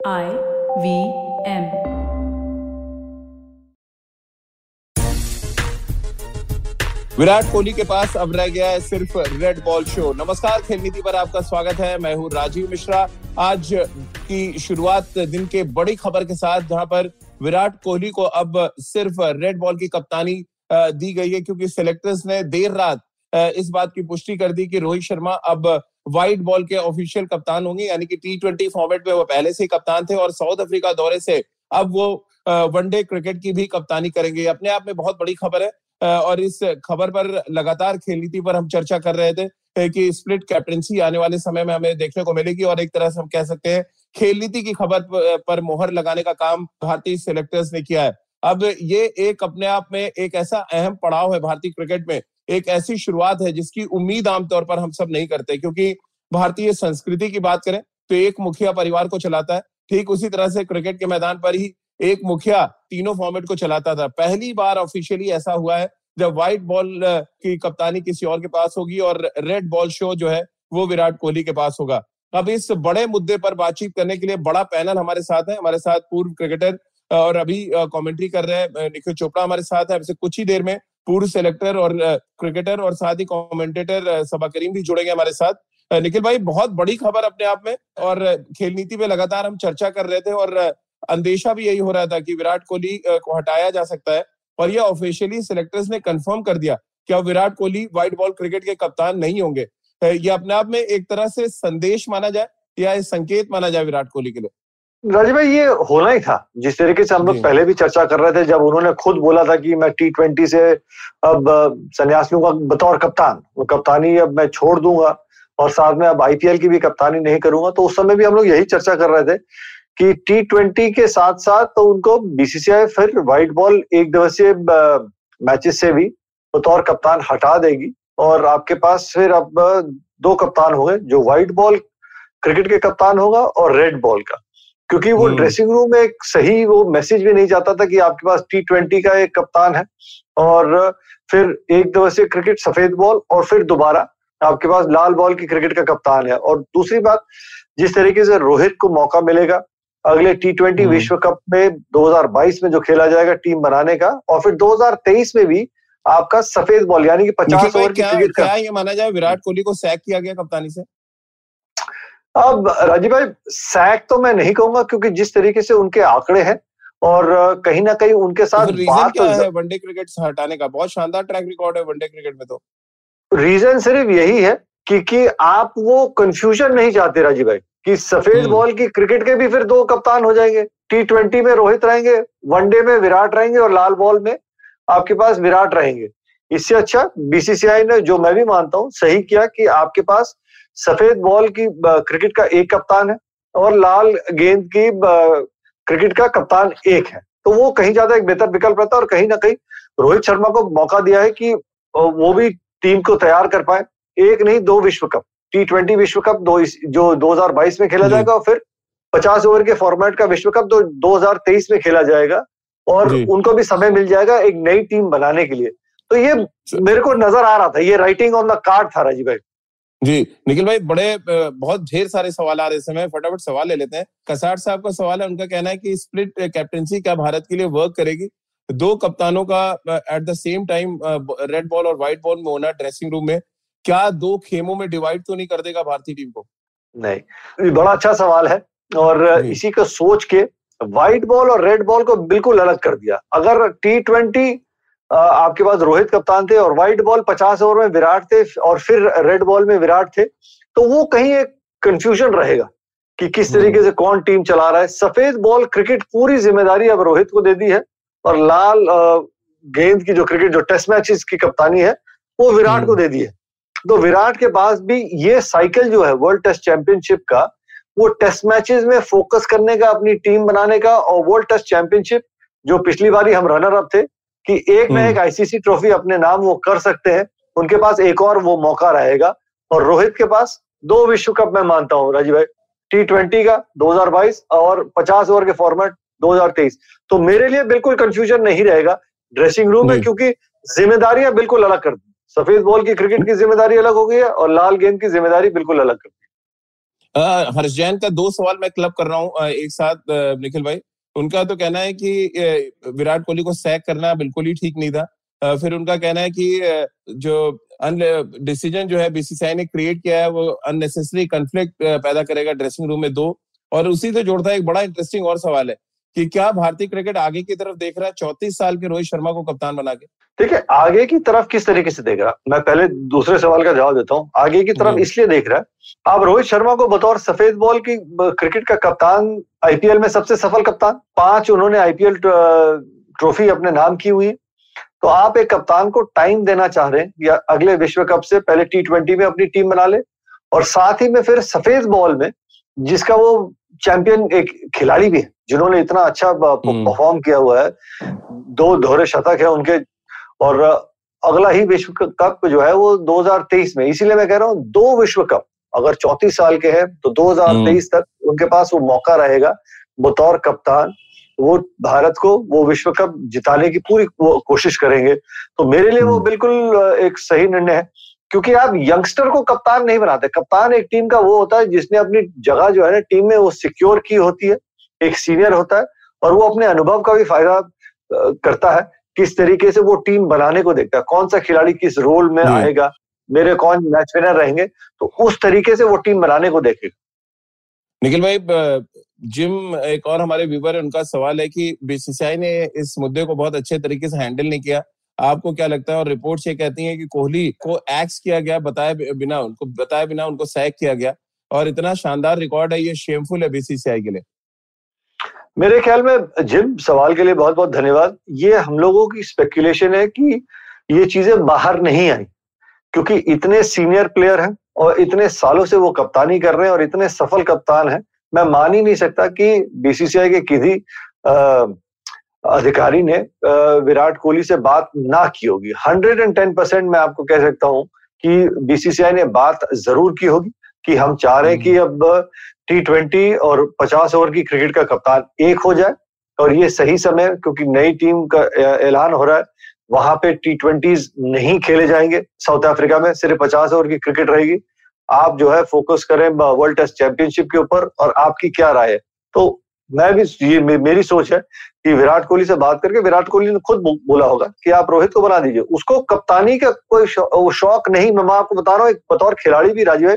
I V M. Virat Kohli के पास अब रह गया है सिर्फ़ रेड बॉल शो नमस्कार, खेल नीति पर आपका स्वागत है। मैं हूँ राजीव मिश्रा। आज की शुरुआत दिन के बड़ी खबर के साथ, जहाँ पर विराट कोहली को अब सिर्फ़ रेड बॉल की कप्तानी दी गई है, क्योंकि सिलेक्टर्स ने देर रात इस बात की पुष्टि कर दी कि रोहित शर्मा अब व्हाइट बॉल के ऑफिशियल कप्तान होंगे, यानी कि टी ट्वेंटी फॉर्मेट में वो पहले से ही कप्तान थे और साउथ अफ्रीका दौरे से अब वो वनडे क्रिकेट की भी कप्तानी करेंगे। अपने आप में बहुत बड़ी खबर है। और इस खबर पर लगातार खेल नीति पर हम चर्चा कर रहे थे कि स्प्लिट कैप्टनसी आने वाले समय में हमें देखने को मिलेगी और एक तरह से हम कह सकते हैं खेल नीति की खबर पर मोहर लगाने का काम भारतीय सिलेक्टर्स ने किया है। अब ये एक अपने आप में एक ऐसा अहम पड़ाव है भारतीय क्रिकेट में एक ऐसी शुरुआत है जिसकी उम्मीद आमतौर पर हम सब नहीं करते, क्योंकि भारतीय संस्कृति की बात करें तो एक मुखिया परिवार को चलाता है। ठीक उसी तरह से क्रिकेट के मैदान पर ही एक मुखिया तीनों फॉर्मेट को चलाता था। पहली बार ऑफिशियली ऐसा हुआ है जब व्हाइट बॉल की कप्तानी किसी और के पास होगी और रेड बॉल शो जो है वो विराट कोहली के पास होगा। अब इस बड़े मुद्दे पर बातचीत करने के लिए बड़ा पैनल हमारे साथ है। हमारे साथ पूर्व क्रिकेटर और अभी कमेंट्री कर रहे हैं निखिल चोपड़ा हमारे साथ है। कुछ ही देर में पूर्व सेलेक्टर और क्रिकेटर और साथ ही कमेंटेटर सबा करीम भी जुड़ेंगे हमारे साथ। निखिल भाई, बहुत बड़ी खबर अपने आप में और खेल नीति पे लगातार हम चर्चा कर रहे थे और अंदेशा भी यही हो रहा था कि विराट कोहली को हटाया जा सकता है और ये ऑफिशियली सिलेक्टर्स ने कंफर्म कर दिया कि अब Virat Kohli white ball cricket के कप्तान नहीं होंगे। ये अपने आप में एक तरह से संदेश माना जाए या संकेत माना जाए विराट कोहली के लिए। राजीव भाई ये होना ही था। जिस तरीके से हम लोग पहले भी चर्चा कर रहे थे जब उन्होंने खुद बोला था कि मैं टी ट्वेंटी से अब संन्यास लूँगा बतौर कप्तान वो कप्तानी अब मैं छोड़ दूँगा और साथ में अब आईपीएल की भी कप्तानी नहीं करूँगा तो उस समय भी हम लोग यही चर्चा कर रहे थे कि टी ट्वेंटी के साथ साथ तो उनको बीसीसीआई फिर व्हाइट बॉल एक दिवसीय मैचेस से भी बतौर कप्तान हटा देगी और आपके पास फिर अब दो कप्तान होंगे जो व्हाइट बॉल क्रिकेट के कप्तान होगा और रेड बॉल का। क्योंकि वो ड्रेसिंग रूम में एक सही वो मैसेज भी नहीं जाता था कि आपके पास टी ट्वेंटी का एक कप्तान है। और फिर एक दिवसीय क्रिकेट सफ़ेद बॉल और फिर दोबारा आपके पास लाल बॉल की क्रिकेट का कप्तान है। और दूसरी बात जिस तरीके से रोहित को मौका मिलेगा अगले टी ट्वेंटी हम्म। विश्व कप में 2022 में जो खेला जाएगा टीम बनाने का और फिर 2023 में भी आपका सफ़ेद बॉल यानी कि 50 ओवर की क्रिकेट क्या ये माना जाए विराट कोहली को सैक किया गया कप्तानी से? अब राजीव भाई सैक तो मैं नहीं कहूँगा क्योंकि जिस तरीके से उनके आंकड़े हैं और कहीं ना कहीं उनके साथ तो बात क्या है वनडे क्रिकेट से हटाने का? बहुत शानदार ट्रैक रिकॉर्ड है वनडे क्रिकेट में तो। रीजन सिर्फ़ यही है कि कि आप वो कंफ्यूजन नहीं चाहते राजीव भाई कि सफ़ेद हम्म। बॉल की क्रिकेट के भी फिर दो कप्तान हो जाएँगे। टी ट्वेंटी में रोहित रहेंगे वनडे में विराट रहेंगे और लाल बॉल में आपके पास विराट रहेंगे। इससे अच्छा बीसीसीआई ने जो मैं भी मानता हूँ सही किया कि आपके पास सफ़ेद बॉल की क्रिकेट का एक कप्तान है और लाल गेंद की क्रिकेट का कप्तान एक है। तो वो कहीं ज़्यादा एक बेहतर विकल्प रहता है और कहीं ना कहीं रोहित शर्मा को मौका दिया है कि वो भी टीम को तैयार कर पाए। एक नहीं दो विश्व कप टी ट्वेंटी विश्व कप दो जो 2022 में खेला जाएगा और फिर 50 ओवर के फॉर्मेट का विश्व कप तो 2023 में खेला जाएगा और उनको भी समय मिल जाएगा एक नई टीम बनाने के लिए। तो ये मेरे को नज़र आ रहा था ये राइटिंग ऑन द कार्ड था राजीव भाई। जी निखिल भाई बड़े बहुत ढेर सारे सवाल आ रहे समय फटाफट सवाल ले लेते हैं। कसार साहब का सवाल है उनका कहना है कि स्प्लिट कैप्टनसी क्या भारत के लिए वर्क करेगी? दो कप्तानों का at the same time red ball और व्हाइट बॉल में होना ड्रेसिंग रूम में क्या दो खेमों में डिवाइड तो नहीं कर देगा भारतीय टीम को? नहीं। बड़ा अच्छा सवाल है और इसी को सोच के व्हाइट बॉल और रेड बॉल को बिल्कुल अलग कर दिया। अगर टी ट्वेंटी आपके पास रोहित कप्तान थे और व्हाइट बॉल पचास ओवर में विराट थे और फिर रेड बॉल में विराट थे तो वो कहीं एक कंफ्यूजन रहेगा कि किस हम्म। तरीके से कौन टीम चला रहा है सफ़ेद बॉल क्रिकेट पूरी ज़िम्मेदारी अब रोहित को दे दी है और लाल गेंद की जो क्रिकेट जो टेस्ट मैचेस की कप्तानी है वो विराट को हम्म। दे दी है तो विराट के पास भी ये साइकिल जो है वर्ल्ड टेस्ट चैंपियनशिप का वो टेस्ट मैचेस में फोकस करने का अपनी टीम बनाने का और वर्ल्ड टेस्ट चैंपियनशिप जो पिछली बार हम रनर अप थे कि एक ना हम्म। एक आईसीसी ट्रॉफी अपने नाम वो कर सकते हैं। उनके पास एक और वो मौका रहेगा। और रोहित के पास दो विश्व कप मैं मानता हूँ राजीव भाई। टी ट्वेंटी का 2022 और 50 ओवर के फॉर्मेट 2023 तो मेरे लिए बिल्कुल कंफ्यूजन नहीं रहेगा ड्रेसिंग रूम में क्योंकि जिम्मेदारियाँ बिल्कुल अलग कर दी। सफ़ेद बॉल की क्रिकेट की ज़िम्मेदारी अलग हो गई है और लाल गेंद की ज़िम्मेदारी बिल्कुल अलग कर दी। हर्ष जैन का दो सवाल मैं क्लब कर रहा हूँ एक साथ निखिल भाई। उनका तो कहना है कि विराट कोहली को सैक करना बिल्कुल ही ठीक नहीं था। फिर उनका कहना है कि जो डिसीज़न जो है बीसीसीआई ने क्रिएट किया है, वो अननेसेसरी कंफ्लिक्ट पैदा करेगा ड्रेसिंग रूम में दो। और उसी से जोड़ता है एक बड़ा इंटरेस्टिंग और सवाल है। कि क्या भारतीय क्रिकेट आगे की तरफ़ देख रहा है? चौतीस साल के रोहित शर्मा को कप्तान बना के। देखिए आगे की तरफ़ किस तरीके से देख रहा? मैं पहले दूसरे सवाल का जवाब देता हूँ। आगे की तरफ़ इसलिए देख रहा है। आप रोहित शर्मा को बतौर सफ़ेद बॉल की क्रिकेट का कप्तान आईपीएल में सबसे सफल कप्तान पाँच उन्होंने आईपीएल ट्रॉफी अपने नाम की हुई तो आप एक कप्तान को टाइम देना चाह रहे हैं या अगले विश्व कप से पहले टी ट्वेंटी में अपनी टीम बना ले और साथ ही में फिर सफ़ेद बॉल में जिसका वो चैंपियन एक खिलाड़ी भी है जिन्होंने इतना अच्छा परफॉर्म हम्म। किया हुआ है दो दोहरे शतक है उनके और अगला ही विश्व कप जो है वो 2023 में इसीलिए मैं कह रहा हूँ दो विश्व कप अगर चौतीस साल के हैं तो 2023 हम्म। तक उनके पास वो मौका रहेगा बतौर कप्तान वो भारत को वो विश्व कप जिताने की पूरी कोशिश करेंगे तो मेरे लिए वो हम्म। बिल्कुल एक सही निर्णय है क्योंकि आप यंगस्टर को कप्तान नहीं बनाते। कप्तान एक टीम का वो होता है जिसने अपनी जगह जो है ना टीम में वो सिक्योर की होती है। एक सीनियर होता है और वो अपने अनुभव का भी फ़ायदा करता है किस तरीके से वो टीम बनाने को देखता है। कौन सा खिलाड़ी किस रोल में आएगा मेरे कौन मैच विनर रहेंगे तो उस तरीके से वो टीम बनाने को देखेगा। निखिल भाई जिम एक और हमारे व्यूवर है उनका सवाल है कि बीसीसीआई ने इस मुद्दे को बहुत अच्छे तरीके से हैंडल नहीं किया। आपको क्या लगता है? और रिपोर्ट्स ये कहती हैं कि कोहली को एक्स किया गया, बताए बिना उनको, बताए बिना उनको सैक किया गया। और इतना शानदार रिकॉर्ड है ये शेमफुल है बीसीसीआई के लिए। मेरे ख्याल में, जिम, सवाल के लिए बहुत बहुत धन्यवाद। ये हम लोगों की स्पेकुलेशन है कि ये चीज़ें बाहर नहीं आई, क्योंकि इतने सीनियर प्लेयर हैं और इतने सालों से वो कप्तानी कर रहे हैं और इतने सफल कप्तान हैं। मैं मान ही नहीं सकता कि बीसीसीआई के किसी अधिकारी ने विराट कोहली से बात ना की होगी। हंड्रेड एंड टेन परसेंट मैं आपको कह सकता हूँ कि बीसीसीआई ने बात ज़रूर की होगी कि हम चाह रहे हैं कि अब टी ट्वेंटी और पचास ओवर की क्रिकेट का कप्तान एक हो जाए और ये सही समय क्योंकि नई टीम का ऐलान हो रहा है। वहाँ पे टी ट्वेंटीज नहीं खेले जाएँगे। साउथ अफ्रीका में सिर्फ़ पचास ओवर की क्रिकेट रहेगी। आप जो है फोकस करें वर्ल्ड टेस्ट चैंपियनशिप के ऊपर और आपकी क्या राय है? तो मैं भी ये मे, मेरी सोच है कि विराट कोहली से बात करके विराट कोहली ने खुद बोला होगा कि आप रोहित को बना दीजिए। उसको कप्तानी का कोई शौ, शौक नहीं मैं आपको बता रहा हूँ एक बतौर खिलाड़ी भी राजीव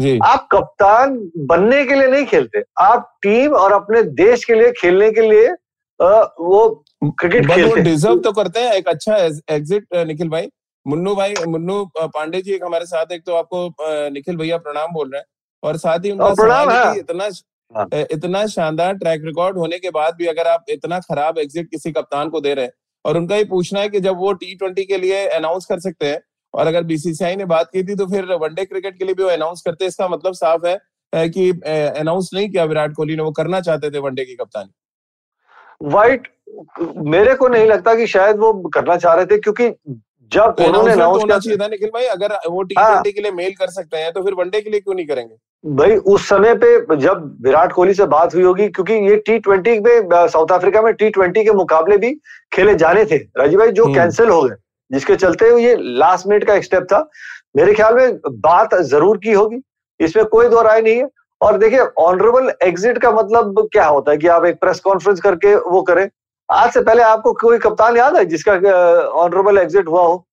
जी। आप कप्तान बनने के लिए नहीं खेलते। आप टीम और अपने देश के लिए खेलने के लिए आ, वो क्रिकेट खेलते डिजर्व तो करते हैं। एक अच्छा एग्जिट निखिल भाई। मुन्नू भाई मुन्नू पांडे जी एक हमारे साथ एक तो आपको निखिल भैया प्रणाम बोल रहे हैं। और साथ ही उनका प्रणाम है इतना हाँ। इतना शानदार ट्रैक रिकॉर्ड होने के बाद भी अगर आप इतना खराब एग्जिट किसी कप्तान को दे रहे हैं और उनका ही पूछना है कि जब वो टी ट्वेंटी के लिए अनाउंस कर सकते हैं और अगर बीसीसीआई ने बात की थी तो फिर वनडे क्रिकेट के लिए भी वो अनाउंस करते इसका मतलब साफ़ है कि अनाउंस नहीं किया विराट कोहली ने वो करना चाहते थे वनडे की कप्तानी वाइट मेरे को नहीं लगता कि शायद वो करना चाह रहे थे क्योंकि जब तो उन्होंने अनाउंस होना चाहिए था निखिल भाई अगर वो टी हाँ। ट्वेंटी के लिए मेल कर सकते हैं तो फिर वनडे के लिए क्यों नहीं करेंगे भाई उस समय पे जब विराट कोहली से बात हुई होगी क्योंकि ये टी ट्वेंटी में साउथ अफ्रीका में टी ट्वेंटी के मुकाबले भी खेले जाने थे राजीव भाई जो कैंसिल हम्म। हो गए जिसके चलते ये लास्ट मिनट का एक स्टेप था मेरे ख्याल में बात ज़रूर की होगी इसमें कोई दो राय नहीं है और देखिए ऑनरेबल एग्जिट का मतलब क्या होता है कि आप एक प्रेस कॉन्फ्रेंस करके वो करें आज से पहले आपको कोई कप्तान याद है जिसका ऑनरेबल एग्जिट हुआ हो?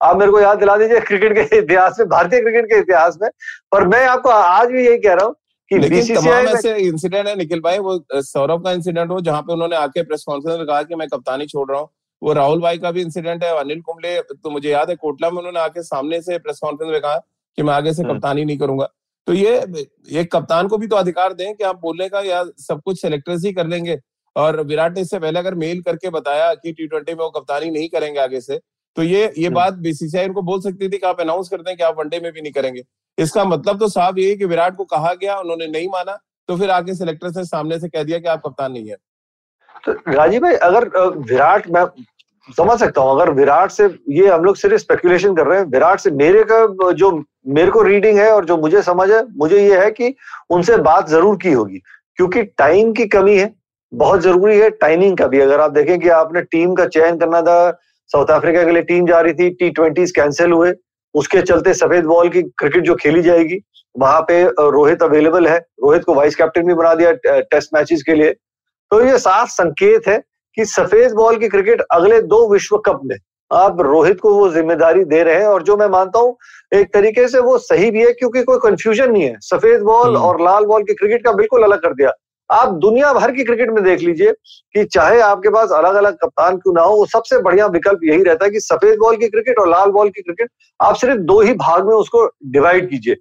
आप मेरे को याद दिला दीजिए क्रिकेट के इतिहास में भारतीय क्रिकेट के इतिहास में। पर मैं आपको आज भी यही कह रहा हूँ कि बीसीसीआई ऐसे इंसिडेंट है निखिल भाई वो सौरभ का इंसिडेंट हो जहाँ पे उन्होंने आके प्रेस कॉन्फ्रेंस में कहा कि मैं कप्तानी छोड़ रहा हूँ। वो राहुल भाई का भी इंसिडेंट है अनिल कुंबले तो मुझे याद है कोटला में उन्होंने आके सामने से प्रेस कॉन्फ्रेंस में कहा कि मैं आगे से हम्म। कप्तानी नहीं करूँगा। तो ये एक कप्तान को भी तो अधिकार दें कि आप बोलने का या सब कुछ सेलेक्टर्स ही कर लेंगे। और विराट ने इससे पहले अगर मेल करके बताया कि टी ट्वेंटी में वो कप्तानी नहीं करेंगे आगे से तो ये ये हम्म। बात बीसीसीआई उनको बोल सकती थी कि आप अनाउंस कर दें कि आप वनडे में भी नहीं करेंगे। इसका मतलब तो साफ़ ये कि विराट को कहा गया उन्होंने नहीं माना तो फिर आगे सिलेक्टर से सामने से कह दिया कि आप कप्तान नहीं है। तो राजीव भाई अगर विराट मैं समझ सकता हूँ अगर विराट से ये हम लोग सिर्फ़ स्पेकुलेशन कर रहे हैं विराट से मेरे का जो मेरे को रीडिंग है और जो मुझे समझ है मुझे ये है कि उनसे बात ज़रूर की होगी क्योंकि टाइम की कमी है। बहुत ज़रूरी है टाइमिंग का भी। अगर आप देखें कि आपने टीम का चयन करना था साउथ अफ्रीका के लिए टीम जा रही थी टी ट्वेंटी कैंसिल हुए। उसके चलते सफ़ेद बॉल की क्रिकेट जो खेली जाएगी वहाँ पे रोहित अवेलेबल है। रोहित को वाइस कैप्टन भी बना दिया टेस्ट मैचेस के लिए। तो ये साफ़ संकेत है कि सफ़ेद बॉल की क्रिकेट अगले दो विश्व कप में आप रोहित को वो ज़िम्मेदारी दे रहे हैं। और जो मैं मानता हूँ एक तरीके से वो सही भी है क्योंकि कोई कंफ्यूजन नहीं है। सफ़ेद बॉल हम्म। और लाल बॉल की क्रिकेट का बिल्कुल अलग कर दिया। आप दुनिया भर की क्रिकेट में देख लीजिए कि चाहे आपके पास अलग अलग कप्तान क्यों ना हो वो सबसे बढ़िया विकल्प यही रहता है कि सफ़ेद बॉल की क्रिकेट और लाल बॉल की क्रिकेट आप सिर्फ़ दो ही भाग में उसको डिवाइड कीजिए।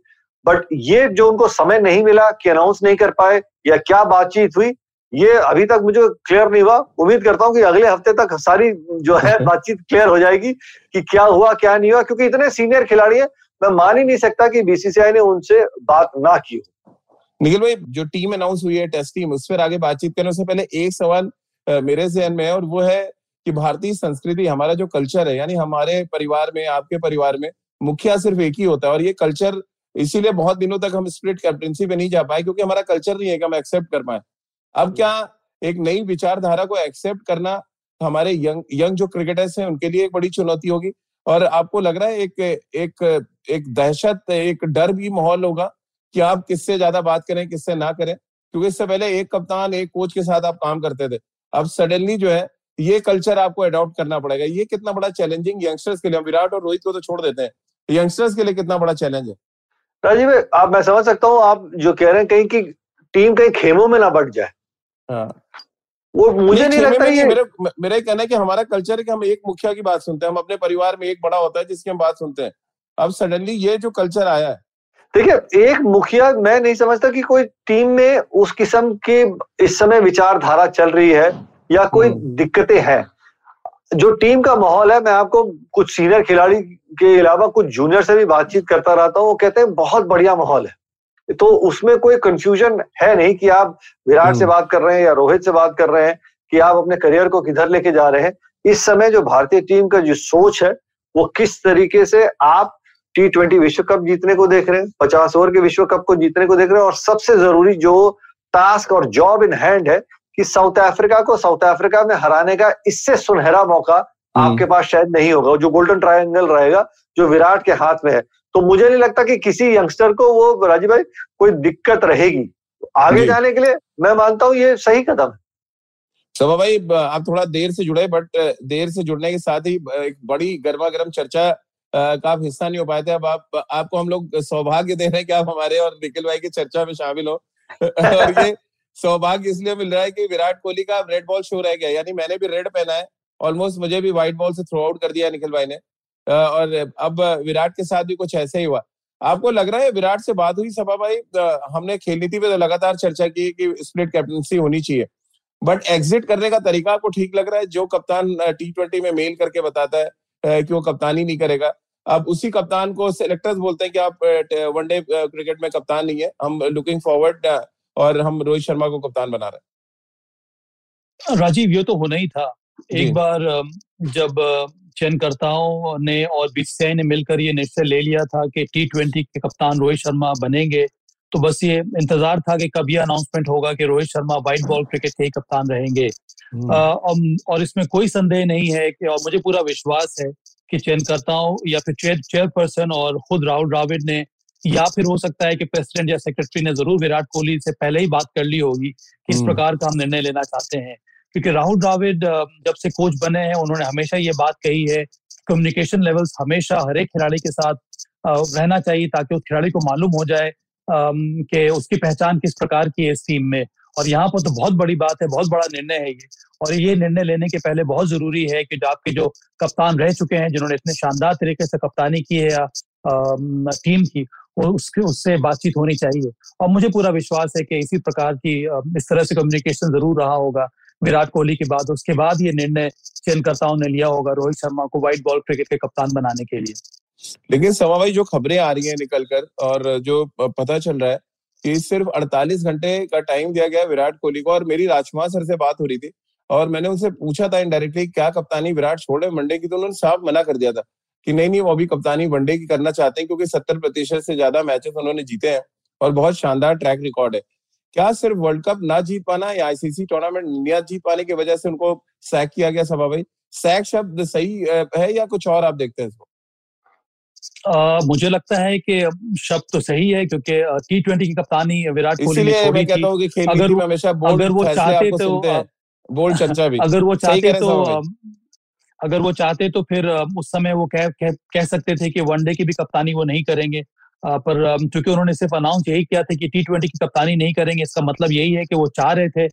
बट ये जो उनको समय नहीं मिला कि अनाउंस नहीं कर पाए या क्या बातचीत हुई ये अभी तक मुझे क्लियर नहीं हुआ। उम्मीद करता हूँ कि अगले हफ़्ते तक सारी जो है बातचीत क्लियर हो जाएगी कि क्या हुआ क्या नहीं हुआ क्योंकि इतने सीनियर खिलाड़ी हैं मैं मान ही नहीं सकता कि बीसीसीआई ने उनसे बात ना की निखिल भाई, जो टीम अनाउंस हुई है टेस्ट टीम उस पर आगे बातचीत करने से पहले एक सवाल मेरे जहन में है और वो है कि भारतीय संस्कृति हमारा जो कल्चर है, यानी हमारे परिवार में, आपके परिवार में, मुखिया सिर्फ़ एक ही होता है और ये कल्चर इसीलिए बहुत दिनों तक हम स्प्लिट कैप्टनसी पे नहीं जा पाए क्योंकि हमारा कल्चर नहीं है कि हम एक्सेप्ट कर पाए। अब क्या एक नई विचारधारा को एक्सेप्ट करना हमारे यंग यंग जो क्रिकेटर्स हैं, उनके लिए एक बड़ी चुनौती होगी? और आपको लग रहा है एक एक एक दहशत, एक डर भी माहौल होगा? कि आप किससे ज़्यादा बात करें किससे ना करें क्योंकि इससे पहले एक कप्तान एक कोच के साथ आप काम करते थे। अब सडनली जो है ये कल्चर आपको अडॉप्ट करना पड़ेगा। ये कितना बड़ा चैलेंजिंग यंगस्टर्स के लिए विराट और रोहित को तो छोड़ देते हैं। यंगस्टर्स के लिए कितना बड़ा चैलेंज है? राजीव आप मैं समझ सकता हूँ आप जो कह रहे हैं कहीं की टीम कहीं खेमों में ना बढ़ जाए। हाँ। वो मुझे नहीं लगता ये मेरे मेरा कहना है कि हमारा कल्चर है कि हम एक मुखिया की बात सुनते हैं हम अपने परिवार में एक बड़ा होता है जिसकी हम बात सुनते हैं। अब सडनली ये जो कल्चर आया है देखिए एक मुखिया मैं नहीं समझता कि कोई टीम में उस किस्म के इस समय विचारधारा चल रही है या कोई हम्म। दिक्कतें हैं जो टीम का माहौल है मैं आपको कुछ सीनियर खिलाड़ी के अलावा कुछ जूनियर से भी बातचीत करता रहता हूँ वो कहते हैं बहुत बढ़िया माहौल है तो उसमें कोई कंफ्यूजन है नहीं कि आप विराट से हम्म। बात कर रहे हैं या रोहित से बात कर रहे हैं कि आप अपने करियर को किधर लेके जा रहे हैं इस समय जो भारतीय टीम का जो सोच है वो किस तरीके से आप टी ट्वेंटी विश्व कप जीतने को देख रहे हैं पचास ओवर के विश्व कप को जीतने को देख रहे हैं और सबसे ज़रूरी जो टास्क और जॉब इन हैंड है कि साउथ अफ्रीका को साउथ अफ्रीका में हराने का इससे सुनहरा मौका हम्म। आपके पास शायद नहीं होगा जो गोल्डन ट्रायंगल रहेगा जो विराट के हाथ में है। तो मुझे नहीं लगता कि किसी यंगस्टर को वो राजीव भाई कोई दिक्कत रहेगी। आगे जाने के लिए मैं मानता हूँ ये सही कदम है। सभा भाई आप थोड़ा देर से जुड़े बट देर से जुड़ने के साथ ही एक बड़ी गर्मा गर्म चर्चा का आप हिस्सा नहीं हो पाए थे अब आप आपको हम लोग सौभाग्य दे रहे हैं कि आप हमारे और निखिल भाई की चर्चा में शामिल हो। और ये सौभाग्य इसलिए मिल रहा है कि विराट कोहली का रेड बॉल शो रह गया यानी मैंने भी रेड पहना है। ऑलमोस्ट मुझे भी व्हाइट बॉल से थ्रो आउट कर दिया निखिल भाई ने। और अब विराट के साथ भी कुछ ऐसे ही हुआ। आपको लग रहा है विराट से बात हुई सभा भाई? हमने खेल नीति पे तो लगातार चर्चा की कि स्प्लिट कैप्टनसी होनी चाहिए। बट एग्जिट करने का तरीका आपको ठीक लग रहा है? जो कप्तान टी ट्वेंटी में मेल करके बताता है कि वो कप्तानी नहीं करेगा। अब उसी कप्तान को सिलेक्टर्स बोलते हैं कि आप वनडे क्रिकेट में कप्तान नहीं है। हम लुकिंग फॉरवर्ड और हम रोहित शर्मा को कप्तान बना रहे हैं। राजीव ये तो होना ही था। एक बार जब चयनकर्ताओं ने और बीसीसीआई ने मिलकर ये निश्चय ले लिया था कि टी ट्वेंटी के कप्तान रोहित शर्मा बनेंगे तो बस ये इंतज़ार था कि कब ये अनाउंसमेंट होगा कि Rohit Sharma white ball cricket के ही कप्तान रहेंगे। हम्म। और इसमें कोई संदेह नहीं है कि और मुझे पूरा विश्वास है कि चयनकर्ताओं या फिर चेयर चेयरपर्सन और खुद राहुल द्राविड ने या फिर हो सकता है कि प्रेसिडेंट या सेक्रेटरी ने ज़रूर विराट कोहली से पहले ही बात कर ली होगी किस हम्म। प्रकार का हम निर्णय लेना चाहते हैं क्योंकि राहुल द्राविड जब से कोच बने हैं उन्होंने हमेशा ये बात कही है कम्युनिकेशन लेवल्स हमेशा हर एक खिलाड़ी के साथ रहना चाहिए ताकि उस खिलाड़ी को मालूम हो जाए कि उसकी पहचान किस प्रकार की है इस टीम में और यहाँ पर तो बहुत बड़ी बात है, बहुत बड़ा निर्णय है ये। और ये निर्णय लेने के पहले बहुत ज़रूरी है कि जो आपके जो कप्तान रह चुके हैं, जिन्होंने इतने शानदार तरीके से कप्तानी की है या टीम की, वो उसके, उससे बातचीत होनी चाहिए। और मुझे पूरा विश्वास है कि इसी प्रकार की इस तरह से कम्युनिकेशन ज़रूर रहा होगा। विराट कोहली के बाद उसके बाद ये निर्णय चयनकर्ताओं ने लिया होगा रोहित शर्मा को व्हाइट बॉल क्रिकेट के कप्तान बनाने के लिए। लेकिन समा भाई, जो खबरें आ रही हैं निकलकर और जो पता चल रहा है कि सिर्फ़ 48 घंटे का टाइम दिया गया विराट कोहली को और मेरी राजकुमार सर से बात हो रही थी। और मैंने उनसे पूछा था इनडायरेक्टली क्या कप्तानी विराट छोड़े वनडे की तो उन्होंने साफ़ मना कर दिया था कि नहीं नहीं, वो अभी कप्तानी वनडे की करना चाहते हैं क्योंकि सत्तर प्रतिशत से ज़्यादा मैचेस उन्होंने जीते हैं और बहुत शानदार ट्रैक रिकॉर्ड है। क्या सिर्फ़ वर्ल्ड कप ना जीत पाना या आईसीसी टूर्नामेंट इंडिया जीत पाने की वजह से उनको सैक किया गया सभा भाई? सैक शब्द सही है या कुछ और आप देखते हैं इसको? आ, मुझे लगता है कि शब्द तो सही है क्योंकि टी ट्वेंटी की कप्तानी विराट कोहली ने छोड़ी थी। अगर अगर वो चाहते तो बोल्ड चर्चा भी। अगर वो चाहते तो अगर वो चाहते तो फिर उस समय वो कह, कह, कह सकते थे कि वनडे की भी कप्तानी वो नहीं करेंगे। पर क्योंकि उन्होंने सिर्फ़ अनाउंस यही किया था कि टी ट्वेंटी की कप्तानी नहीं करेंगे इसका मतलब यही है कि वो चाह रहे थे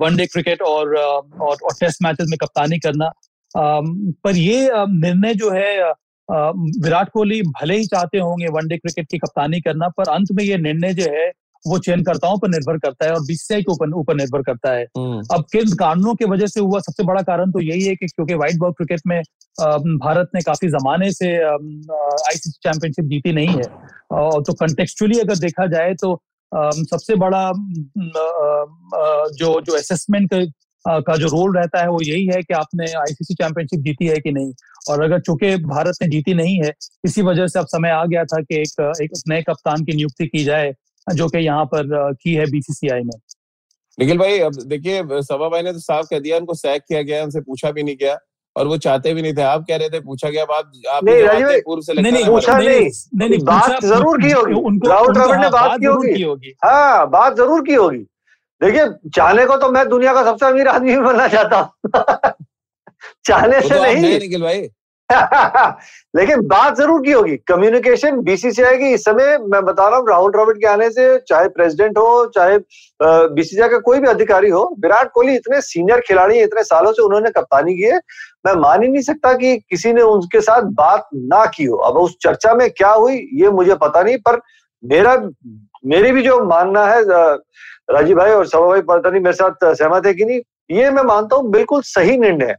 वनडे क्रिकेट और, और और टेस्ट मैचेस में कप्तानी करना। पर ये निर्णय जो है विराट कोहली भले ही चाहते होंगे वनडे क्रिकेट की कप्तानी करना पर अंत में ये निर्णय जो है वो चयनकर्ताओं पर निर्भर करता है और बीसीसीआई के ऊपर ऊपर निर्भर करता है हम्म। अब किन कारणों की वजह से हुआ सबसे बड़ा कारण तो यही है कि क्योंकि व्हाइट बॉल क्रिकेट में भारत ने काफ़ी जमाने से आईसीसी चैंपियनशिप जीती नहीं है तो कंटेक्चुअली अगर देखा जाए तो सबसे बड़ा जो जो असेसमेंट का जो रोल रहता है वो यही है कि आपने आईसीसी चैंपियनशिप जीती है कि नहीं। और अगर चूँकि भारत ने जीती नहीं है इसी वजह से अब समय आ गया था कि एक एक नए कप्तान की नियुक्ति की जाए जो कि यहाँ पर की है बीसीसीआई ने निखिल भाई अब देखिए सभा भाई ने तो साफ़ कह दिया उनको सैक किया गया उनसे पूछा भी नहीं गया और वो चाहते भी नहीं थे। आप कह रहे थे पूछा गया आप आप नहीं पूर्व से नहीं, नहीं पूछा नहीं, नहीं, नहीं बात ज़रूर की होगी। राहुल द्रविड़ ने बात की होगी। हाँ बात ज़रूर की होगी। देखिए चाहने को तो मैं दुनिया का सबसे अमीर आदमी बनना चाहता हूँ। चाहने से तो नहीं। निखिल भाई। लेकिन बात ज़रूर की होगी। कम्युनिकेशन बीसीसीआई की इस समय मैं बता रहा हूँ राहुल द्रविड़ के आने से चाहे प्रेसिडेंट हो चाहे बीसीसीआई का कोई भी अधिकारी हो विराट कोहली इतने सीनियर खिलाड़ी इतने सालों से उन्होंने कप्तानी की है। मैं मान ही नहीं सकता कि किसी ने उनके साथ बात ना की हो। अब उस चर्चा में क्या हुई ये मुझे पता नहीं पर मेरा मेरी भी जो मानना है राजीव भाई और सभा भाई पता नहीं मेरे साथ सहमत है कि नहीं ये मैं मानता हूँ बिल्कुल सही निर्णय है।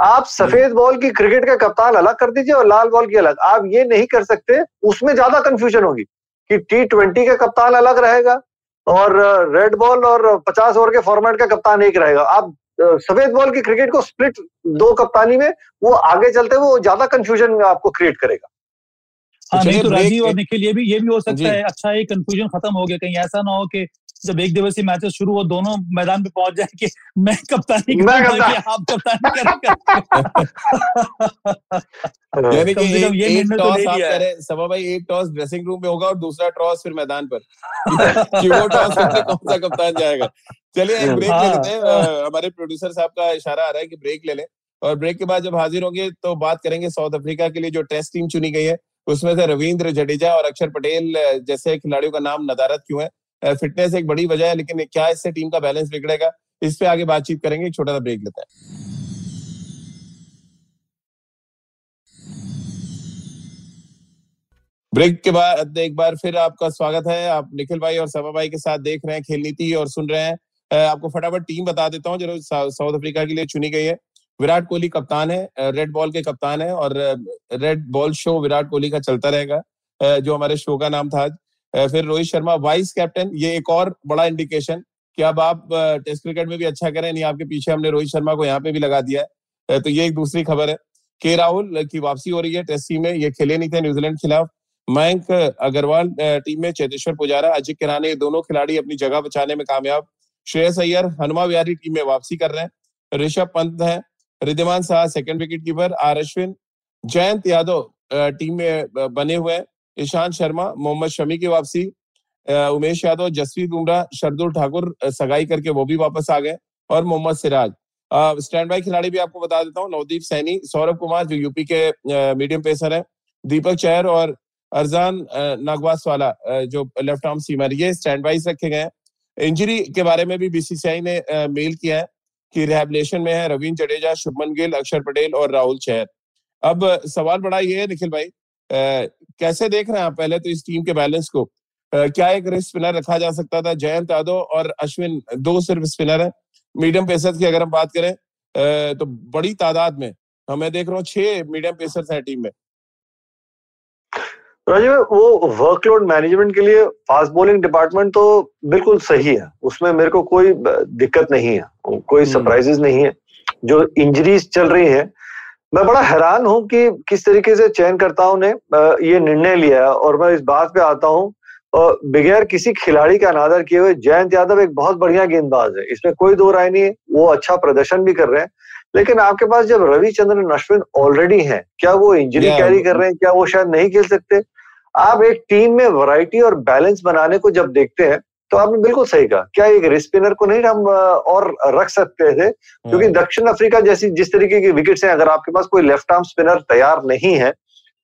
आप सफ़ेद बॉल की क्रिकेट का कप्तान अलग कर दीजिए और लाल बॉल की अलग। आप ये नहीं कर सकते उसमें ज़्यादा कंफ्यूजन होगी कि टी ट्वेंटी का कप्तान अलग रहेगा और रेड बॉल और पचास ओवर के फॉर्मेट का कप्तान एक रहेगा। आप सफ़ेद बॉल की क्रिकेट को स्प्लिट दो कप्तानी में वो आगे चलते वो ज़्यादा कंफ्यूजन आपको क्रिएट करेगा। हाँ नहीं तो राजीव और निखिल ये भी ये भी हो सकता है अच्छा ये कंफ्यूजन खत्म हो गया कहीं ऐसा ना हो कि जब एक दिवसीय मैचेस शुरू हो दोनों मैदान पे पहुँच जाए कि मैं कप्तानी आप कप्तानी करेंगे। यानी कि एक, एक तो टॉस आप कह रहे सभा भाई एक टॉस ड्रेसिंग रूम में होगा और दूसरा टॉस फिर मैदान पर। कि वो टॉस कौन सा कप्तान जाएगा। चलिए एक ब्रेक ले लेते हैं। हाँ। हमारे प्रोड्यूसर साहब का इशारा आ रहा है कि ब्रेक ले लें। और ब्रेक के बाद जब हाजिर होंगे तो बात करेंगे साउथ अफ्रीका के लिए जो टेस्ट टीम चुनी गई है। उसमें से रविंद्र, जडेजा और अक्षर पटेल जैसे खिलाड़ियों का नाम नदारत क्यों है? फिटनेस एक बड़ी वजह है, लेकिन क्या इससे टीम का बैलेंस बिगड़ेगा? इस पे आगे बातचीत करेंगे, एक छोटा सा ब्रेक लेते हैं। ब्रेक के बाद एक बार फिर आपका स्वागत है। आप निखिल भाई और सभा भाई के साथ देख रहे हैं खेल नीति और सुन रहे हैं। आपको फटाफट टीम बता देता हूँ, जो साउथ अफ्रीका के लिए चुनी गई है। विराट कोहली कप्तान है रेड बॉल के कप्तान है और red ball show Virat Kohli का चलता रहेगा जो हमारे शो का नाम था आज। फिर रोहित शर्मा वाइस कैप्टन ये एक और बड़ा इंडिकेशन कि अब आप टेस्ट क्रिकेट में भी अच्छा करें, नहीं आपके पीछे हमने रोहित शर्मा को यहाँ पे भी लगा दिया है। तो ये एक दूसरी खबर है। के राहुल की वापसी हो रही है टेस्ट टीम में, ये खेले नहीं थे न्यूजीलैंड के खिलाफ। मयंक अग्रवाल टीम में चेतेश्वर पुजारा, अजित किराने, ये दोनों खिलाड़ी अपनी जगह बचाने में कामयाब। श्रेयस अय्यर, हनुमा विहारी टीम में वापसी कर रहे हैं। ऋषभ पंत है Wriddhiman Saha second wicket keeper R Ashwin Jayant Yadav team में बने हुए ईशांत शर्मा, मोहम्मद शमी की वापसी उमेश यादव, जसप्रीत बुमराह, शरदुल ठाकुर सगाई करके वो भी वापस आ गए और मोहम्मद सिराज। स्टैंड बाई खिलाड़ी भी आपको बता देता हूँ, नवदीप सैनी, सौरभ कुमार जो यूपी के मीडियम पेसर है, दीपक चहर और अरजान नागवास वाला जो लेफ़्ट आर्म सीमर ये स्टैंड बाइज रखे गए हैं। इंजरी के बारे में भी बीसीसीआई ने मेल किया है। की रिहेबिलेशन में है रविंद्र जडेजा शुभमन गिल अक्षर पटेल और राहुल चहर। अब सवाल बड़ा ये है निखिल भाई आ, कैसे देख रहे हैं आप पहले तो इस टीम के बैलेंस को? आ, क्या एक रिस्ट स्पिनर रखा जा सकता था? जयंत यादव और अश्विन दो सिर्फ़ स्पिनर है। मीडियम पेसर की अगर हम बात करें आ, तो बड़ी तादाद में हमें देख रहा हूँ छह मीडियम पेसर है टीम में। राजीव वो वर्कलोड मैनेजमेंट के लिए फास्ट बॉलिंग डिपार्टमेंट तो बिल्कुल सही है। उसमें मेरे को कोई दिक्कत नहीं है कोई सरप्राइजेस हम्म। नहीं है। जो इंजरीज चल रही है मैं बड़ा हैरान हूँ कि किस तरीके से चयनकर्ताओं ने ये निर्णय लिया और मैं इस बात पे आता हूँ और बगैर किसी खिलाड़ी का अनादर किए हुए जयंत यादव एक बहुत बढ़िया गेंदबाज है। इसमें कोई दो राय नहीं है वो अच्छा प्रदर्शन भी कर रहे हैं। लेकिन आपके पास जब रविचंद्रन अश्विन ऑलरेडी हैं क्या वो इंजरी कैरी कर रहे हैं? क्या वो शायद नहीं खेल सकते? आप एक टीम में वैरायटी और बैलेंस बनाने को जब देखते हैं तो आपने बिल्कुल सही कहा। क्या एक रिस्पिनर को नहीं हम और रख सकते थे? क्योंकि हाँ। दक्षिण अफ्रीका जैसी जिस तरीके की विकेट्स हैं अगर आपके पास कोई लेफ़्ट आर्म स्पिनर तैयार नहीं है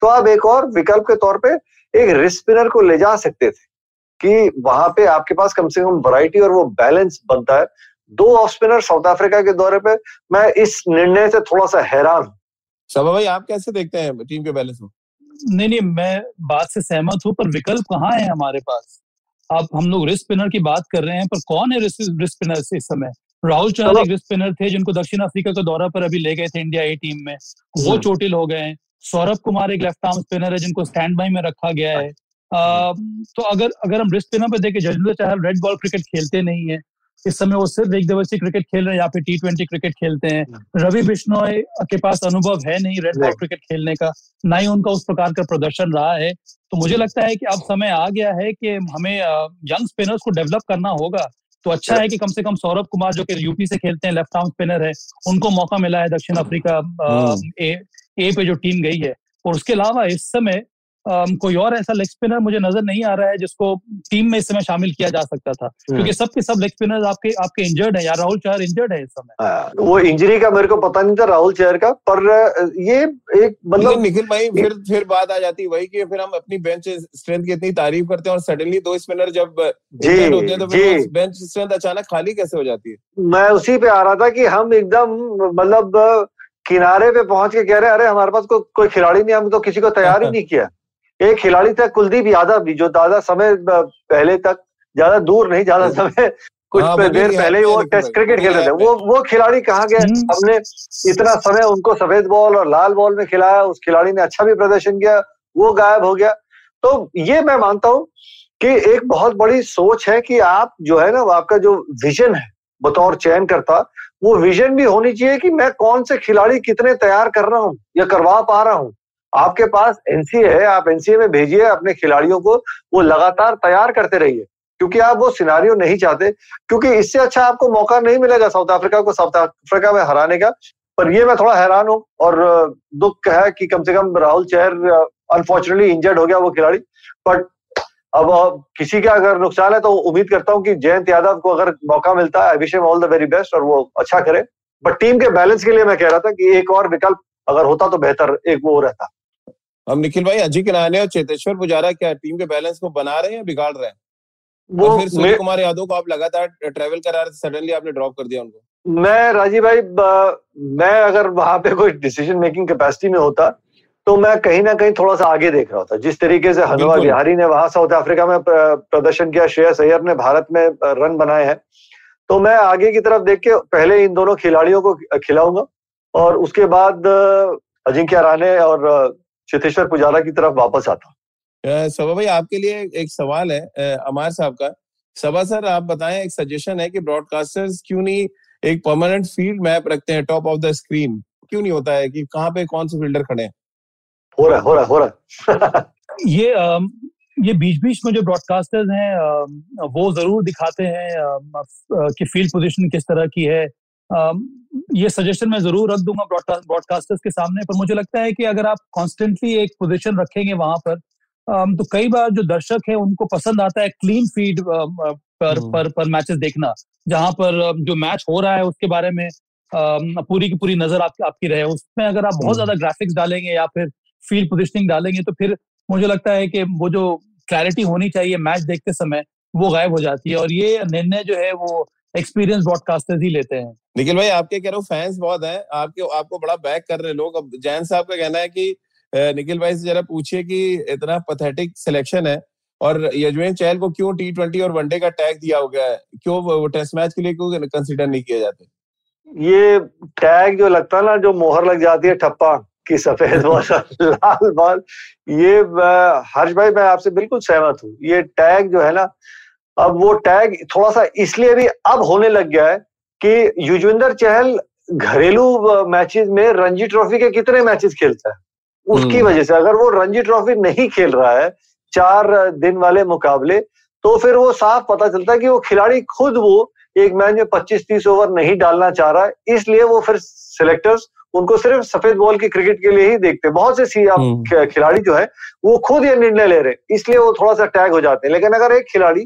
तो आप एक और विकल्प के तौर पे एक रिस्ट स्पिनर को ले जा सकते थे कि वहाँ पे आपके पास कम से कम वैरायटी और वो बैलेंस बनता है। दो ऑफ़ स्पिनर साउथ अफ्रीका के दौरे पे मैं इस निर्णय से थोड़ा सा हैरान हूँ। सभा भाई आप कैसे देखते हैं टीम के बैलेंस को? नहीं नहीं मैं बात से सहमत हूँ पर विकल्प कहाँ है हमारे पास? अब हम लोग रिस्क स्पिनर की बात कर रहे हैं पर कौन है रिस्क स्पिनर इस समय? राहुल चौहान एक रिस्क स्पिनर थे जिनको दक्षिण अफ्रीका के दौरा पर अभी ले गए थे इंडिया ए टीम में। वो हम्म। चोटिल हो गए हैं। सौरभ कुमार एक लेफ़्ट आर्म स्पिनर है जिनको स्टैंड बाई में रखा गया है। आ, तो अगर अगर हम रिस्क स्पिनर पे देखें Yuzvendra Chahal red ball cricket खेलते नहीं है। इस समय वो सिर्फ़ एक दिवसीय क्रिकेट खेल रहे हैं या फिर टी ट्वेंटी क्रिकेट खेलते हैं। हम्म। रवि बिश्नोई के पास अनुभव है नहीं रेड बॉल क्रिकेट खेलने का ना ही उनका उस प्रकार का प्रदर्शन रहा है। तो मुझे लगता है कि अब समय आ गया है कि हमें यंग स्पिनर्स को डेवलप करना होगा। तो अच्छा है कि कम से कम सौरभ कुमार जो कि यूपी से खेलते हैं लेफ़्ट आर्म स्पिनर है उनको मौका मिला है दक्षिण अफ्रीका हम्म। ए, ए पे जो टीम गई है। और उसके अलावा इस समय कोई और ऐसा लेग स्पिनर मुझे नज़र नहीं आ रहा है जिसको टीम में इस समय शामिल किया जा सकता था। हम्म। क्योंकि सब के सब लेग स्पिनर आपके आपके इंजर्ड है यार राहुल चहर इंजर्ड है इस समय। हाँ, वो इंजरी का मेरे को पता नहीं था राहुल चहर का पर ये एक मतलब निखिल भाई फिर फिर बात आ जाती है वही कि फिर हम अपनी बेंच स्ट्रेंथ की इतनी तारीफ़ करते हैं और सडनली दो स्पिनर जब इंजर्ड होते हैं तो फिर बेंच स्ट्रेंथ अचानक खाली कैसे हो जाती है? मैं उसी पे आ रहा था कि हम एकदम मतलब किनारे पे पहुँच के कह रहे अरे हमारे पास को, कोई खिलाड़ी नहीं हम तो किसी को तैयार ही नहीं किया। एक खिलाड़ी था कुलदीप यादव भी जो ज़्यादा समय पहले तक ज़्यादा दूर नहीं ज़्यादा समय कुछ हाँ, देर पहले ही वो टेस्ट क्रिकेट खेल रहे थे। वो वो खिलाड़ी कहाँ गए? हम्म। हमने इतना समय उनको सफ़ेद बॉल और लाल बॉल में खिलाया उस खिलाड़ी ने अच्छा भी प्रदर्शन किया वो गायब हो गया। तो ये मैं मानता हूँ कि एक बहुत बड़ी सोच है कि आप जो है ना आपका जो विजन है बतौर चयन करता वो विजन भी होनी चाहिए कि मैं कौन से खिलाड़ी कितने तैयार कर रहा हूँ या करवा पा रहा हूँ। आपके पास एनसीए है, आप एनसीए में भेजिए अपने खिलाड़ियों को, वो लगातार तैयार करते रहिए, क्योंकि आप वो सिनारियो नहीं चाहते, क्योंकि इससे अच्छा आपको मौका नहीं मिलेगा साउथ अफ्रीका को, साउथ अफ्रीका में हराने का, पर ये मैं थोड़ा हैरान हूँ, और दुख है कि कम से कम राहुल चहर अनफॉर्चुनेटली इंजर्ड हो गया वो खिलाड़ी बट अब किसी का अगर नुकसान है तो उम्मीद करता हूँ कि जयंत यादव को अगर मौका मिलता है I all the very best और वो अच्छा करे बट टीम के बैलेंस के लिए मैं कह रहा था कि एक और विकल्प अगर होता तो बेहतर, एक वो रहता। अब निखिल भाई अजय किनाने और चेतेश्वर पुजारा क्या टीम के बैलेंस को बना रहे हैं या बिगाड़ रहे हैं? वो फिर सूर्य कुमार यादव को आप लगातार ट्रेवल करा रहे सडनली आपने ड्रॉप कर दिया उनको। मैं राजीव भाई मैं अगर वहाँ पे कोई डिसीज़न मेकिंग कैपेसिटी में होता तो मैं कहीं ना कहीं थोड़ा सा आगे देख रहा था जिस तरीके से हनुमा बिहारी ने वहाँ साउथ अफ्रीका में प्रदर्शन किया श्रेयस अय्यर ने भारत में रन बनाए हैं तो मैं आगे की तरफ़ देख के पहले इन दोनों खिलाड़ियों को खिलाऊँगा और उसके बाद अजिंक्य राणे और चितेश्वर पुजारा की तरफ़ वापस आता। सभा भाई आपके लिए एक सवाल है अमार साहब का। सभा सर आप बताएँ एक सजेशन है कि ब्रॉडकास्टर्स क्यों नहीं एक परमानेंट फ़ील्ड मैप रखते हैं टॉप ऑफ़ द स्क्रीन क्यों नहीं होता है कि कहाँ पे कौन से फील्डर खड़े हैं? हो रहा हो रहा हो रहा ये ये बीच बीच में जो ब्रॉडकास्टर्स हैं वो ज़रूर दिखाते हैं कि फ़ील्ड पोजीशन किस तरह की है। ये सजेशन मैं ज़रूर रख दूँगा ब्रॉडकास्टर्स के सामने पर मुझे लगता है कि अगर आप कॉन्स्टेंटली एक पोजिशन रखेंगे वहाँ पर तो कई बार जो दर्शक है उनको पसंद आता है क्लीन फ़ीड पर हम्म। पर पर मैचेस देखना जहाँ पर जो मैच हो रहा है उसके बारे में पूरी की पूरी नज़र आप, आपकी रहे उसमें अगर आप बहुत ज़्यादा ग्राफिक्स हम्म। डालेंगे या फिर फ़ील्ड पोजिशनिंग डालेंगे तो फिर मुझे लगता है कि वो जो क्लैरिटी होनी चाहिए मैच देखते समय वो गायब हो जाती है और ये निर्णय जो है वो एक्सपीरियंस ब्रॉडकास्टर्स ही लेते हैं निखिल भाई आपके कह रहे हो फैंस बहुत हैं। आपके आपको बड़ा बैक कर रहे लोग। अब जैन साहब का कहना है कि निखिल भाई से जरा पूछिए कि इतना पथेटिक सिलेक्शन है और यजवेंद्र चहल को क्यों टी ट्वेंटी और वनडे का टैग दिया हो गया है? क्यों वो टेस्ट मैच के लिए क्यों कंसिडर नहीं किया जाते? ये टैग जो लगता है ना जो मोहर लग जाती है ठप्पा की सफ़ेद बॉल लाल बॉल ये हर्ष भाई मैं आपसे बिल्कुल सहमत हूँ। ये टैग जो है ना अब वो टैग थोड़ा सा इसलिए भी अब होने लग गया है कि युजवेंद्र चहल घरेलू मैचेस में रणजी ट्रॉफी के कितने मैचेस खेलता है? उसकी हम्म। वजह से अगर वो रणजी ट्रॉफी नहीं खेल रहा है चार दिन वाले मुकाबले तो फिर वो साफ़ पता चलता है कि वो खिलाड़ी खुद वो एक मैच में 25-30 ओवर नहीं डालना चाह रहा है। इसलिए वो फिर सिलेक्टर्स उनको सिर्फ़ सफ़ेद बॉल की क्रिकेट के लिए ही देखते हैं। बहुत से सी हम्म। खिलाड़ी जो है वो खुद ये निर्णय ले रहे हैं। इसलिए वो थोड़ा सा टैग हो जाते हैं। लेकिन अगर एक खिलाड़ी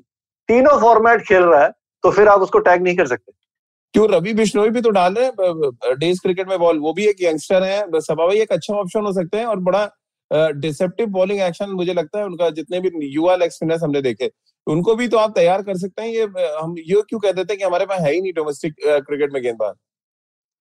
तीनों फॉर्मेट खेल रहा है तो फिर आप उसको टैग नहीं कर सकते। क्यों रवि बिश्नोई भी तो डाल रहे हैं डेज़ क्रिकेट में बॉल वो भी एक यंगस्टर है सभा एक अच्छा ऑप्शन हो सकते हैं और बड़ा डिसेप्टिव बॉलिंग एक्शन मुझे लगता है उनका जितने भी युवा लेग स्पिनर्स हमने देखे उनको भी तो आप तैयार कर सकते हैं ये हम ये क्यों कह देते हैं कि हमारे पास है ही नहीं डोमेस्टिक क्रिकेट में गेंदबाज?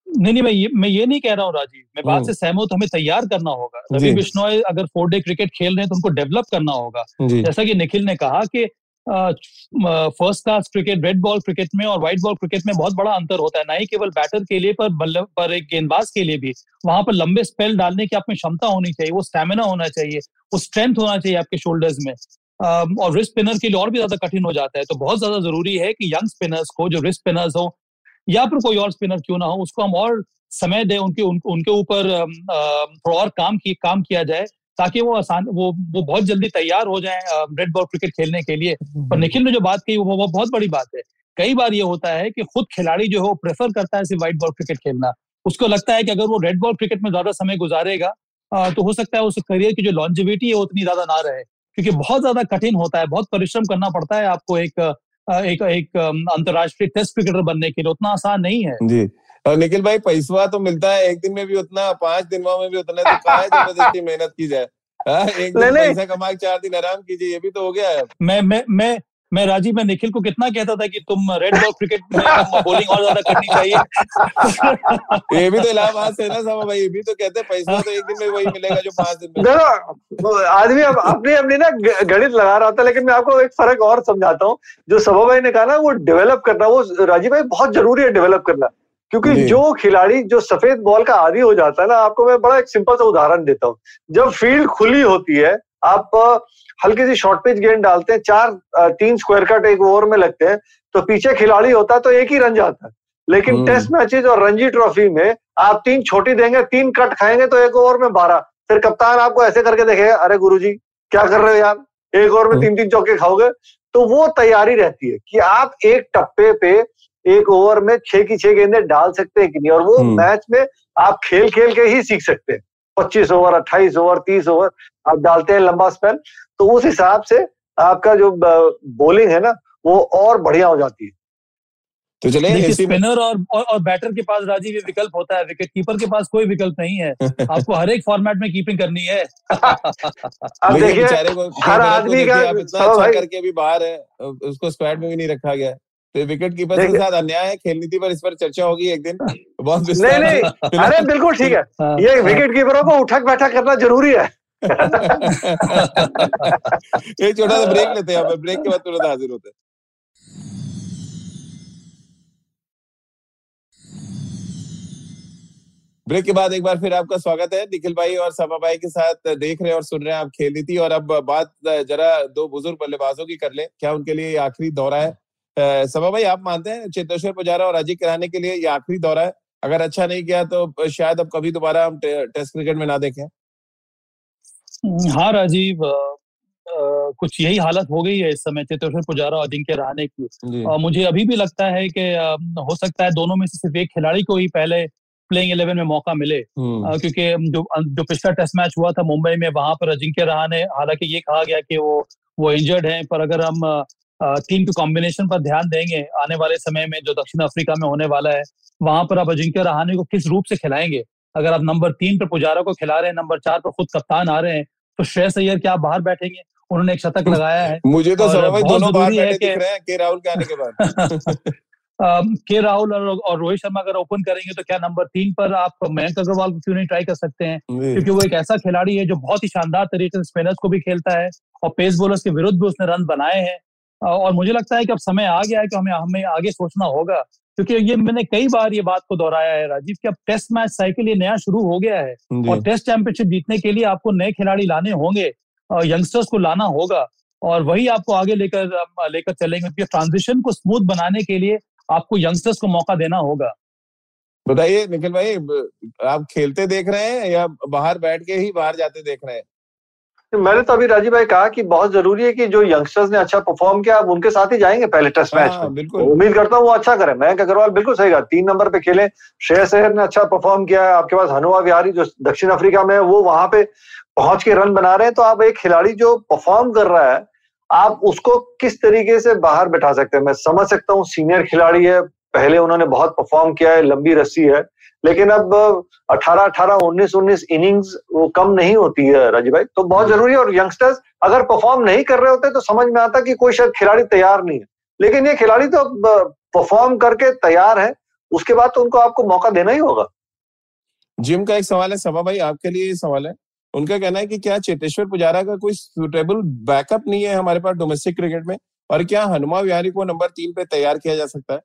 नहीं नहीं मैं ये मैं ये नहीं कह रहा हूँ राजीव मैं बात हम्म। से सहमत हमें तैयार करना होगा। रवि बिश्नोई अगर फोर डे क्रिकेट खेल रहे हैं तो उनको डेवलप करना होगा। जैसा कि निखिल ने कहा कि first class cricket red ball cricket में और व्हाइट बॉल क्रिकेट में बहुत बड़ा अंतर होता है। ना ही केवल बैटर के लिए, पर बल्ले, पर एक गेंदबाज के लिए भी। वहाँ पर लंबे स्पेल डालने की आप में क्षमता होनी चाहिए, वो स्टेमिना होना चाहिए, वो स्ट्रेंथ होना चाहिए आपके शोल्डर्स में। और रिस्ट स्पिनर के लिए और भी ज़्यादा कठिन हो जाता है। तो बहुत ज़्यादा ज़रूरी है कि यंग स्पिनर्स को, जो रिस्ट स्पिनर्स हो, या फिर कोई और स्पिनर क्यों ना हो, उसको हम और समय दें, उनके उनके ऊपर थोड़ा और काम की, काम किया जाए। ताकि वो आसान वो वो बहुत जल्दी तैयार हो जाए रेड बॉल क्रिकेट खेलने के लिए। पर निखिल ने जो बात की वो, वो बहुत बड़ी बात है। कई बार ये होता है कि खुद खिलाड़ी जो है वो प्रेफर करता है सिर्फ़ व्हाइट बॉल क्रिकेट खेलना। उसको लगता है कि अगर वो रेड बॉल क्रिकेट में ज़्यादा समय गुजारेगा तो हो सकता है उस करियर की जो लॉन्जिविटी है उतनी ज़्यादा ना रहे। क्योंकि बहुत ज़्यादा कठिन होता है बहुत परिश्रम करना पड़ता है आपको एक एक एक अंतरराष्ट्रीय टेस्ट क्रिकेटर बनने के लिए। उतना आसान नहीं है। जी। और निखिल भाई पैसवा तो मिलता है एक दिन में भी उतना पाँच दिनों में भी उतना तो कहा ज़बरदस्ती मेहनत की जाए। हाँ, एक दिन पैसा कमा चार दिन आराम कीजिए ये भी तो हो गया है मैं मैं मैं मैं राजीव मैं निखिल को कितना कहता था कि तुम रेड बॉल क्रिकेट में बॉलिंग और ज़्यादा करनी चाहिए। ये भी तो इलाहाबाद से ना सब भाई ये भी तो कहते हैं पैसा तो एक दिन में वही मिलेगा जो पाँच दिन में। आदमी अब अपनी अपनी ना गणित लगा रहा था लेकिन मैं आपको एक फ़र्क और समझाता हूँ। जो सभा भाई ने कहा ना वो डेवलप करना वो राजीव भाई बहुत ज़रूरी है डेवलप करना। क्योंकि जो। खिलाड़ी जो सफ़ेद बॉल का आदि हो जाता है ना आपको मैं बड़ा एक सिंपल सा उदाहरण देता हूँ। जब फ़ील्ड खुली होती है आप हल्की सी शॉर्ट पिच गेंद डालते हैं चार तीन स्क्वायर कट एक ओवर में लगते हैं तो पीछे खिलाड़ी होता है तो एक ही रन जाता है। लेकिन टेस्ट हम्म। मैचेज और रणजी ट्रॉफी में आप तीन छोटी देंगे तीन कट खाएँगे तो एक ओवर में बारह। फिर कप्तान आपको ऐसे करके देखेगा अरे गुरुजी क्या कर रहे हो यार? एक ओवर में हम्म। तीन तीन चौके खाओगे? तो वो तैयारी रहती है कि आप एक टप्पे पे एक ओवर में छह की छह गेंदे डाल सकते हैं कि नहीं? और वो मैच हम्म। में आप खेल खेल के ही सीख सकते हैं। पच्चीस ओवर अट्ठाईस ओवर तीस ओवर आप डालते हैं लंबा स्पेल तो उस हिसाब से आपका जो बॉलिंग है ना वो और बढ़िया हो जाती है। तो चले स्पिनर और, और और बैटर के पास राजीव ये विकल्प होता है। विकेट कीपर के पास कोई विकल्प नहीं है। आपको हर एक फॉर्मेट में कीपिंग करनी है। अब देखिए हर आदमी का इतना अच्छा करके अभी बाहर है उसको स्क्वाड में भी नहीं रखा गया। तो विकेट कीपर के साथ अन्याय है खेल नीति पर इस पर चर्चा होगी एक दिन। बहुत नहीं नहीं अरे बिल्कुल ठीक है। हाँ, ये विकेट। कीपरों को उठक बैठक करना ज़रूरी है। एक छोटा सा ब्रेक लेते हैं ब्रेक के बाद तुरंत हाजिर होते हैं। ब्रेक के बाद एक बार फिर आपका स्वागत है। निखिल भाई और सभा भाई के साथ देख रहे हैं और सुन रहे हैं आप खेल नीति और अब बात जरा दो बुज़ुर्ग बल्लेबाजों की कर ले। क्या उनके लिए आखिरी दौरा है? सभा भाई आप मानते हैं चेतेश्वर पुजारा और अजीत कराने के लिए ये आखिरी दौरा है? अगर अच्छा नहीं किया तो शायद अब कभी दोबारा हम टे, टेस्ट क्रिकेट में ना देखें। हाँ राजीव कुछ यही हालत हो गई है इस समय चेतेश्वर पुजारा और अजिंक्य रहाने की। और मुझे अभी भी लगता है कि हो सकता है दोनों में से सिर्फ़ एक खिलाड़ी को ही पहले प्लेइंग इलेवन में मौका मिले। हम्म। क्योंकि जो जो पिछला टेस्ट मैच हुआ था मुंबई में वहाँ पर अजिंक्य रहाने हालाँकि ये कहा गया कि वो वो इंजर्ड हैं पर अगर हम टीम के कॉम्बिनेशन पर ध्यान देंगे। आने वाले समय में जो दक्षिण अफ्रीका में होने वाला है वहाँ पर आप अजिंक्य रहाने को किस रूप से खिलाएँगे? अगर आप नंबर तीन पर पुजारा को खिला रहे हैं नंबर चार पर खुद कप्तान आ रहे हैं तो श्रेयस अय्यर क्या आप बाहर बैठेंगे? उन्होंने एक शतक लगाया है मुझे तो दोनों बाहर बैठे दिख रहे हैं के राहुल के आने के बाद। के राहुल और, और रोहित शर्मा अगर ओपन करेंगे तो क्या नंबर तीन पर आप मयंक अग्रवाल को क्यों नहीं ट्राई कर सकते हैं? क्योंकि वो एक ऐसा खिलाड़ी है जो बहुत ही शानदार तरीके से स्पिनर्स को भी खेलता है और पेस बॉलर्स के विरुद्ध भी उसने रन बनाए हैं। और मुझे लगता है कि अब समय आ गया है कि हमें हमें आगे सोचना होगा। क्योंकि ये मैंने कई बार ये बात को दोहराया है राजीव कि अब टेस्ट मैच साइकिल ये नया शुरू हो गया है और टेस्ट चैंपियनशिप जीतने के लिए आपको नए खिलाड़ी लाने होंगे यंगस्टर्स को लाना होगा। और वही आपको आगे लेकर लेकर चलेंगे क्योंकि ट्रांजिशन को स्मूथ बनाने के लिए आपको यंगस्टर्स को मौका देना होगा। बताइए निखिल भाई आप खेलते देख रहे हैं या बाहर बैठ के ही बाहर जाते देख रहे हैं? मैंने तो अभी राजीव भाई कहा कि बहुत ज़रूरी है कि जो यंगस्टर्स ने अच्छा परफॉर्म किया अब उनके साथ ही जाएँगे पहले टेस्ट मैच हाँ, में। उम्मीद करता हूँ वो अच्छा करें। मयंक अग्रवाल बिल्कुल सही कहा तीन नंबर पे खेले। श्रेयस अय्यर ने अच्छा परफॉर्म किया है आपके पास हनुआ विहारी जो दक्षिण अफ्रीका में है वो वहाँ पे पहुँच के रन बना रहे हैं। तो आप एक खिलाड़ी जो परफॉर्म कर रहा है आप उसको किस तरीके से बाहर बैठा सकते हैं? मैं समझ सकता हूँ सीनियर खिलाड़ी है पहले उन्होंने बहुत परफॉर्म किया है लंबी रस्सी है। लेकिन अब 18 18 19 19 इनिंग्स वो कम नहीं होती है राजीव भाई। तो बहुत ज़रूरी है और यंगस्टर्स अगर परफॉर्म नहीं कर रहे होते तो समझ में आता कि कोई शायद खिलाड़ी तैयार नहीं है। लेकिन ये खिलाड़ी तो परफॉर्म करके तैयार है उसके बाद तो उनको आपको मौका देना ही होगा। जिम का एक सवाल है सभा भाई आपके लिए ये सवाल है। उनका कहना है कि क्या चेतेश्वर पुजारा का कोई सुटेबल बैकअप नहीं है हमारे पास डोमेस्टिक क्रिकेट में? और क्या हनुमा विहारी को नंबर तीन पे तैयार किया जा सकता है?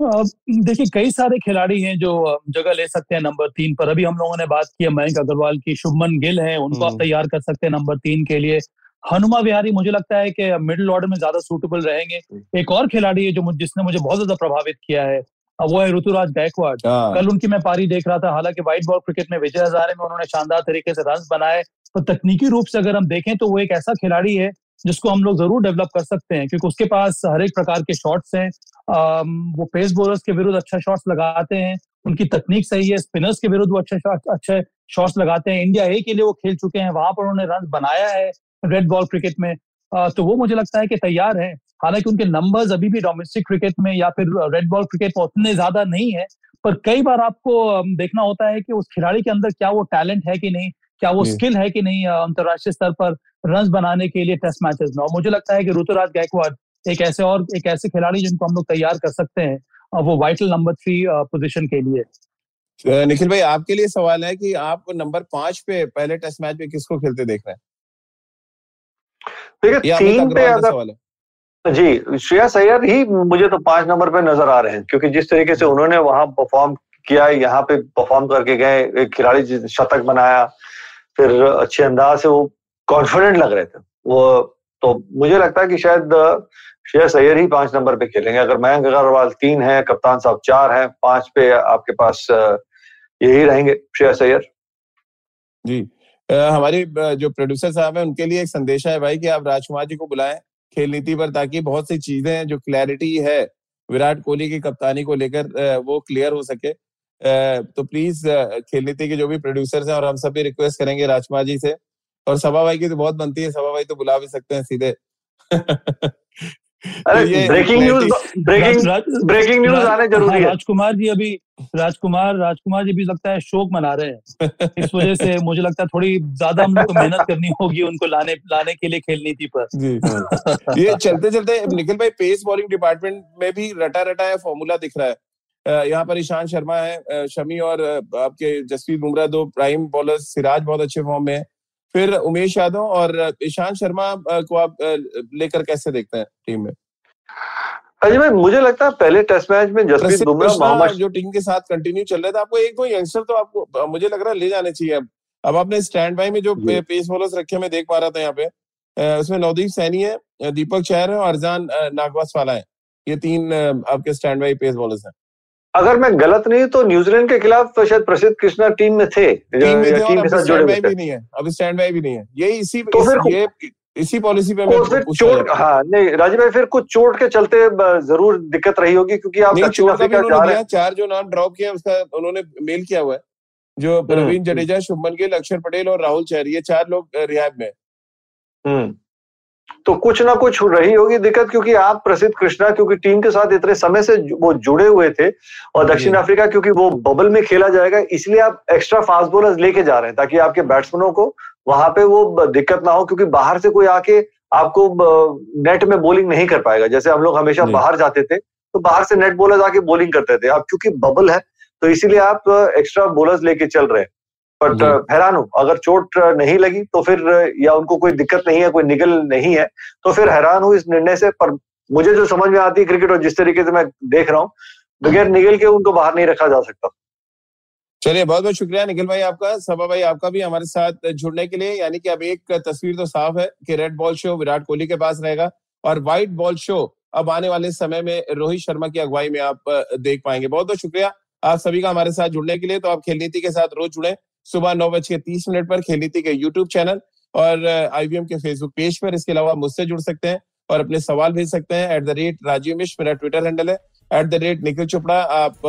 देखिए कई सारे खिलाड़ी हैं जो जगह ले सकते हैं नंबर तीन पर अभी हम लोगों ने बात की मयंक अग्रवाल की शुभमन गिल है उनको आप हम्म। तैयार कर सकते हैं नंबर तीन के लिए हनुमा विहारी मुझे लगता है कि मिडिल ऑर्डर में ज़्यादा सूटेबल रहेंगे हम्म। एक और खिलाड़ी है जो जिसने मुझे बहुत ज़्यादा प्रभावित किया है वो है ऋतुराज गायकवाड़ हाँ। कल उनकी मैं पारी देख रहा था हालाँकि व्हाइट बॉल क्रिकेट में विजय हजारे में उन्होंने शानदार तरीके से रन बनाए तो तकनीकी रूप से अगर हम देखें तो वो एक ऐसा खिलाड़ी है जिसको हम लोग ज़रूर डेवलप कर सकते हैं, क्योंकि उसके पास हर एक प्रकार के शॉट्स हैं। वो पेस बोलर्स के विरुद्ध अच्छा शॉट्स लगाते हैं। उनकी तकनीक सही है स्पिनर्स के विरुद्ध वो अच्छे अच्छे शॉट्स लगाते हैं। इंडिया ए के लिए वो खेल चुके हैं, वहाँ पर उन्होंने रन बनाया है रेड बॉल क्रिकेट में। तो वो मुझे लगता है कि तैयार है। हालाँकि उनके नंबर्स अभी भी डोमेस्टिक क्रिकेट में या फिर रेड बॉल क्रिकेट में उतने ज़्यादा नहीं है, पर कई बार आपको देखना होता है कि उस खिलाड़ी के अंदर क्या वो टैलेंट है कि नहीं। क्या वो स्किल है कि नहीं अंतर्राष्ट्रीय स्तर पर रन बनाने के लिए टेस्ट मैचेस में? और मुझे लगता है कि ऋतुराज गायकवाड़ एक ऐसे और एक ऐसे खिलाड़ी जिनको हम लोग तैयार कर सकते हैं वो वाइटल नंबर थ्री पोजिशन के लिए। निखिल भाई आपके लिए सवाल है कि आप नंबर पाँच पे पहले टेस्ट मैच में किसको खेलते देख रहे हैं? देखिए तीन पे अगर जी श्रेयस अय्यर ही मुझे तो पाँच नंबर पे नज़र आ रहे हैं क्योंकि जिस तरीके से उन्होंने वहाँ परफॉर्म किया यहाँ पे परफॉर्म करके गए एक खिलाड़ी शतक बनाया फिर अच्छे अंदाज से वो कॉन्फिडेंट लग रहे थे। वो तो मुझे लगता है कि शायद श्रेयस अय्यर ही पाँच नंबर पे खेलेंगे। अगर मयंक अग्रवाल तीन है, कप्तान साहब चार है, पाँच पे आपके पास, यही रहेंगे शेयर अय्यर जी। हमारे जो प्रोड्यूसर साहब हैं, उनके लिए एक संदेश है भाई कि आप राजकुमार जी को बुलाएँ खेल नीति पर, ताकि बहुत सी चीज़ें जो क्लैरिटी है, विराट कोहली की कप्तानी को लेकर वो क्लियर हो सके। तो प्लीज़ खेल नीति के जो भी प्रोड्यूसर हैं और हम सभी रिक्वेस्ट करेंगे राजकुमार जी से। और सभा भाई की तो बहुत बनती है सभा भाई तो बुला भी सकते हैं सीधे। Breaking news breaking breaking news आने ज़रूरी हाँ, है। राजकुमार जी अभी राजकुमार राजकुमार जी भी लगता है शोक मना रहे हैं। इस वजह से मुझे लगता है थोड़ी ज़्यादा हम लोग को मेहनत करनी होगी उनको लाने लाने के लिए खेलनी थी पर। ये चलते चलते निखिल भाई पेस बॉलिंग डिपार्टमेंट में भी रटा रटा है फॉर्मूला दिख रहा है। यहाँ पर ईशान शर्मा है शमी और आपके जसप्रीत बुमराह दो प्राइम बॉलर सिराज बहुत अच्छे फॉर्म में है। फिर उमेश यादव और ईशांत शर्मा को आप लेकर कैसे देखते हैं टीम में? अजय भाई मुझे लगता है पहले टेस्ट मैच में जसप्रीत बुमराह मोहम्मद जो टीम के साथ कंटिन्यू चल रहा था आपको एक दो यंगस्टर तो आपको मुझे लग रहा है ले जाने चाहिए अब। अब आपने स्टैंड बाई में जो पेस बॉलर्स रखे मैं देख पा रहा था यहाँ पे। उसमें नवदीप सैनी है दीपक चैर है और अरजान नागवास वाला है। ये तीन आपके स्टैंड बाई पेस बॉलर्स हैं। अगर मैं गलत नहीं तो न्यूजीलैंड के खिलाफ तो शायद प्रसिद्ध कृष्णा टीम में थे टीम, में थे टीम के साथ जुड़े हुए भी नहीं है अब स्टैंड बाई भी नहीं है। ये इसी तो इस, फिर ये इसी पॉलिसी पे मैं फिर चोट हाँ। नहीं राजीव भाई फिर कुछ चोट के चलते ज़रूर दिक्कत रही होगी क्योंकि आप दक्षिण अफ्रीका जा रहे हैं। चार जो नाम ड्रॉप किया उसका उन्होंने मेल किया हुआ है जो हम्म, प्रवीण हम्म। जडेजा शुभमन गिल अक्षर पटेल और राहुल चहर ये चार लोग रिहाब में तो कुछ ना कुछ रही होगी दिक्कत क्योंकि आप प्रसिद्ध कृष्णा क्योंकि टीम के साथ इतने समय से वो जुड़े हुए थे और दक्षिण अफ्रीका क्योंकि वो बबल में खेला जाएगा इसलिए आप एक्स्ट्रा फास्ट बॉलर्स लेके जा रहे हैं ताकि आपके बैट्समैनों को वहाँ पे वो दिक्कत ना हो क्योंकि बाहर से कोई आके आपको नेट में बॉलिंग नहीं कर पाएगा। जैसे हम लोग हमेशा बाहर जाते थे तो बाहर से नेट बॉलर आके बॉलिंग करते थे। अब क्योंकि बबल है तो इसीलिए आप एक्स्ट्रा बॉलर्स लेके चल रहे हैं। बट हैरान हूँ। अगर चोट नहीं लगी तो फिर या उनको कोई दिक्कत नहीं है कोई निगल नहीं है तो फिर हैरान हूँ इस निर्णय से। पर मुझे जो समझ में आती है क्रिकेट और जिस तरीके से मैं देख रहा हूँ बगैर निगल के उनको बाहर नहीं रखा जा सकता। चलिए बहुत बहुत शुक्रिया निखिल भाई आपका सभा भाई आपका भी हमारे साथ जुड़ने के लिए। यानी कि अब एक तस्वीर तो साफ़ है कि red ball show Virat Kohli के पास रहेगा और व्हाइट बॉल शो अब आने वाले समय में रोहित शर्मा की अगुवाई में आप देख पाएँगे। बहुत बहुत शुक्रिया आप सभी का हमारे साथ जुड़ने के लिए। तो आप खेल नीति के साथ रोज जुड़े। सुबह नौ बज के तीस मिनट पर खेल नीति के यूट्यूब चैनल और आईवीएम के फेसबुक पेज पर। इसके अलावा मुझसे जुड़ सकते हैं और अपने सवाल भेज सकते हैं at the rate Rajeev Mishra. मेरा ट्विटर हैंडल है at the rate Nikhil Chopra. आप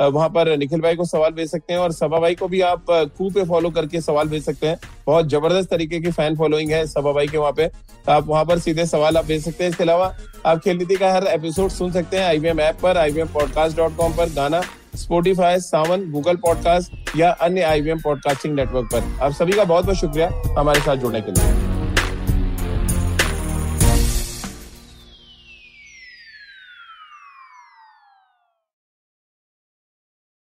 वहाँ पर निखिल भाई को सवाल भेज सकते हैं और सभा भाई को भी आप कू पे फॉलो करके सवाल भेज सकते हैं। बहुत ज़बरदस्त तरीके की फ़ैन फॉलोइंग है सभा भाई के वहाँ पे। आप वहाँ पर सीधे सवाल आप भेज सकते हैं। इसके अलावा आप खेल नीति का हर एपिसोड सुन सकते हैं आईवीएम ऐप पर आईवीएम पॉडकास्ट डॉट कॉम पर। गाना स्पोटीफाई सावन गूगल पॉडकास्ट या अन्य आईवीएम पॉडकास्टिंग नेटवर्क पर। आप सभी का बहुत बहुत शुक्रिया हमारे साथ जुड़ने के लिए।